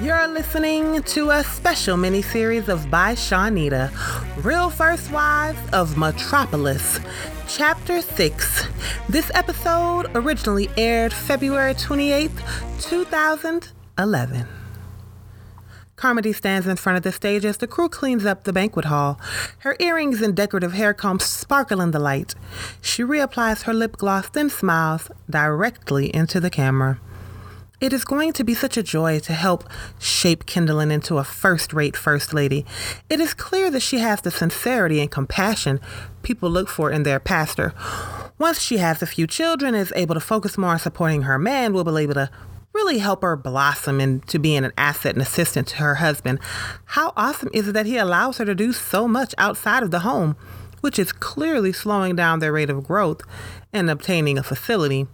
You're listening to a special mini-series of By Shawnita, Real First Wives of Metropolis, Chapter 6. This episode originally aired February 28th, 2011. Carmody stands in front of the stage as the crew cleans up the banquet hall. Her earrings and decorative hair combs sparkle in the light. She reapplies her lip gloss, then smiles directly into the camera. It is going to be such a joy to help shape Kendallin into a first rate First Lady. It is clear that she has the sincerity and compassion people look for in their pastor. Once she has a few children and is able to focus more on supporting her man, we'll be able to really help her blossom into being an asset and assistant to her husband. How awesome is it that he allows her to do so much outside of the home, which is clearly slowing down their rate of growth and obtaining a facility?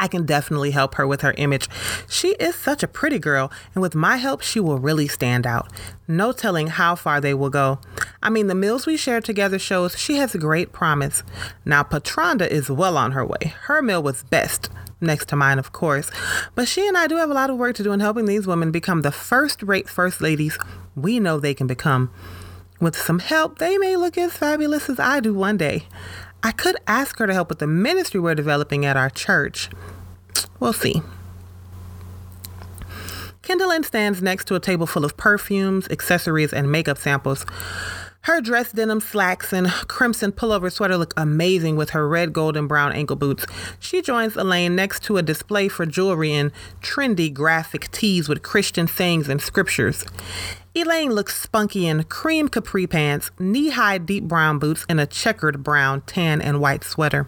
I can definitely help her with her image. She is such a pretty girl, and with my help, she will really stand out. No telling how far they will go. I mean, the meals we share together shows she has great promise. Now, Patronda is well on her way. Her meal was best, next to mine, of course. But she and I do have a lot of work to do in helping these women become the first rate first ladies we know they can become. With some help, they may look as fabulous as I do one day. I could ask her to help with the ministry we're developing at our church. We'll see. Kendallin stands next to a table full of perfumes, accessories, and makeup samples. Her dress denim slacks and crimson pullover sweater look amazing with her red, gold, and brown ankle boots. She joins Elaine next to a display for jewelry and trendy graphic tees with Christian sayings and scriptures. Elaine looks spunky in cream capri pants, knee high deep brown boots, and a checkered brown, tan, and white sweater.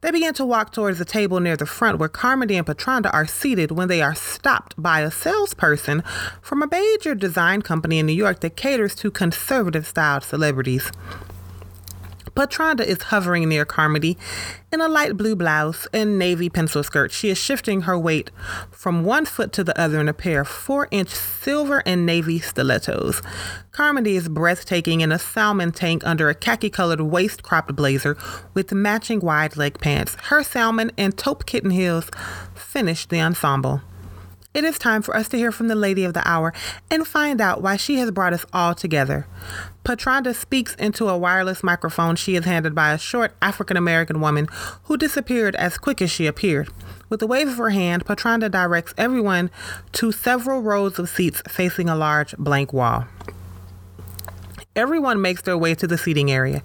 They begin to walk towards the table near the front where Carmody and Patronda are seated when they are stopped by a salesperson from a major design company in New York that caters to conservative styled celebrities. Patronda is hovering near Carmody in a light blue blouse and navy pencil skirt. She is shifting her weight from one foot to the other in a pair of four inch silver and navy stilettos. Carmody is breathtaking in a salmon tank under a khaki colored waist cropped blazer with matching wide leg pants. Her salmon and taupe kitten heels finish the ensemble. It is time for us to hear from the lady of the hour and find out why she has brought us all together. Patronda speaks into a wireless microphone she is handed by a short African American woman who disappeared as quick as she appeared. With a wave of her hand, Patronda directs everyone to several rows of seats facing a large blank wall. Everyone makes their way to the seating area.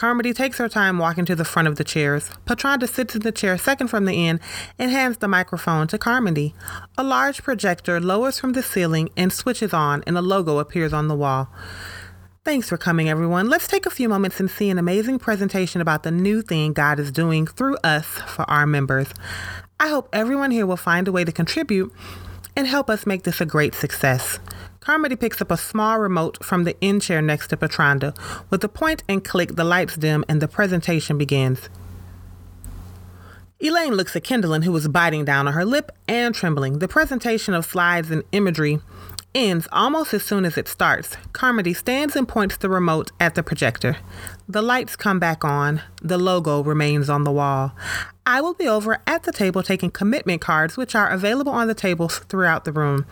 Carmody takes her time walking to the front of the chairs. Patronda sits in the chair second from the end and hands the microphone to Carmody. A large projector lowers from the ceiling and switches on, and a logo appears on the wall. Thanks for coming, everyone. Let's take a few moments and see an amazing presentation about the new thing God is doing through us for our members. I hope everyone here will find a way to contribute and help us make this a great success. Carmody picks up a small remote from the end chair next to Patronda. With a point and click, the lights dim and the presentation begins. Elaine looks at Kendallin, who is biting down on her lip and trembling. The presentation of slides and imagery ends almost as soon as it starts. Carmody stands and points the remote at the projector. The lights come back on. The logo remains on the wall. I will be over at the table taking commitment cards, which are available on the tables throughout the room.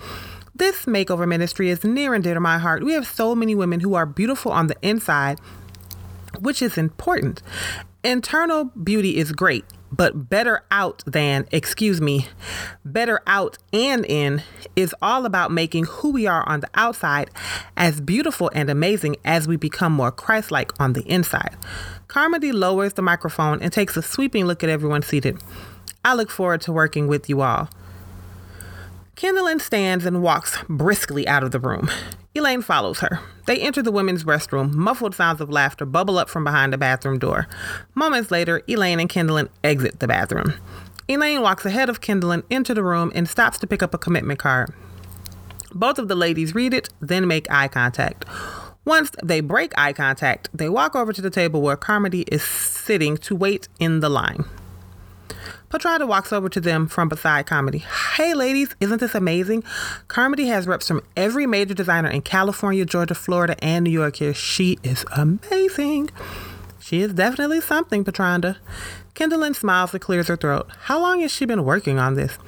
This makeover ministry is near and dear to my heart. We have so many women who are beautiful on the inside, which is important. Internal beauty is great, but better out than, excuse me, better out and in is all about making who we are on the outside as beautiful and amazing as we become more Christ like on the inside. Carmody lowers the microphone and takes a sweeping look at everyone seated. I look forward to working with you all. Kendallin stands and walks briskly out of the room. Elaine follows her. They enter the women's restroom. Muffled sounds of laughter bubble up from behind the bathroom door. Moments later, Elaine and Kendallin exit the bathroom. Elaine walks ahead of Kendallin into the room and stops to pick up a commitment card. Both of the ladies read it, then make eye contact. Once they break eye contact, they walk over to the table where Carmody is sitting to wait in the line. Patronda walks over to them from beside Carmody. Hey, ladies, isn't this amazing? Carmody has reps from every major designer in California, Georgia, Florida, and New York here. She is amazing. She is definitely something, Patronda. Kendallin smiles and clears her throat. How long has she been working on this?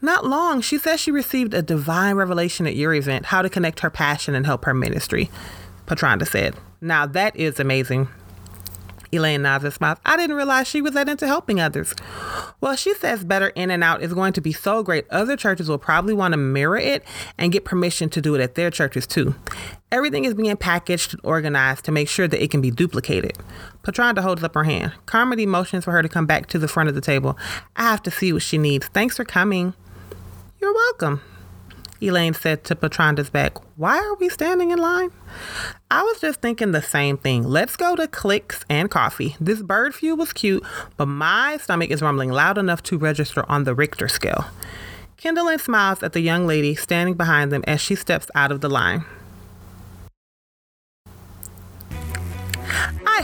Not long, she says she received a divine revelation at your event how to connect her passion and help her ministry, Patronda said. Now that is amazing. Elaine nods and smiles. I didn't realize she was that into helping others. Well, she says Better In and Out is going to be so great, other churches will probably want to mirror it and get permission to do it at their churches too. Everything is being packaged and organized to make sure that it can be duplicated. Patronda holds up her hand. Carmody motions for her to come back to the front of the table. I have to see what she needs. Thanks for coming. You're welcome. Elaine said to Patronda's back, Why are we standing in line? I was just thinking the same thing. Let's go to clicks and coffee. This bird view was cute, but my stomach is rumbling loud enough to register on the Richter scale. Kendall smiles at the young lady standing behind them as she steps out of the line.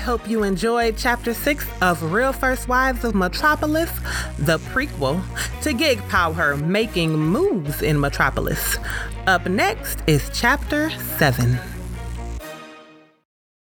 Hope you enjoyed Chapter 6 of Real First Wives of Metropolis, the prequel to Gig Power Making Moves in Metropolis. Up next is Chapter 7.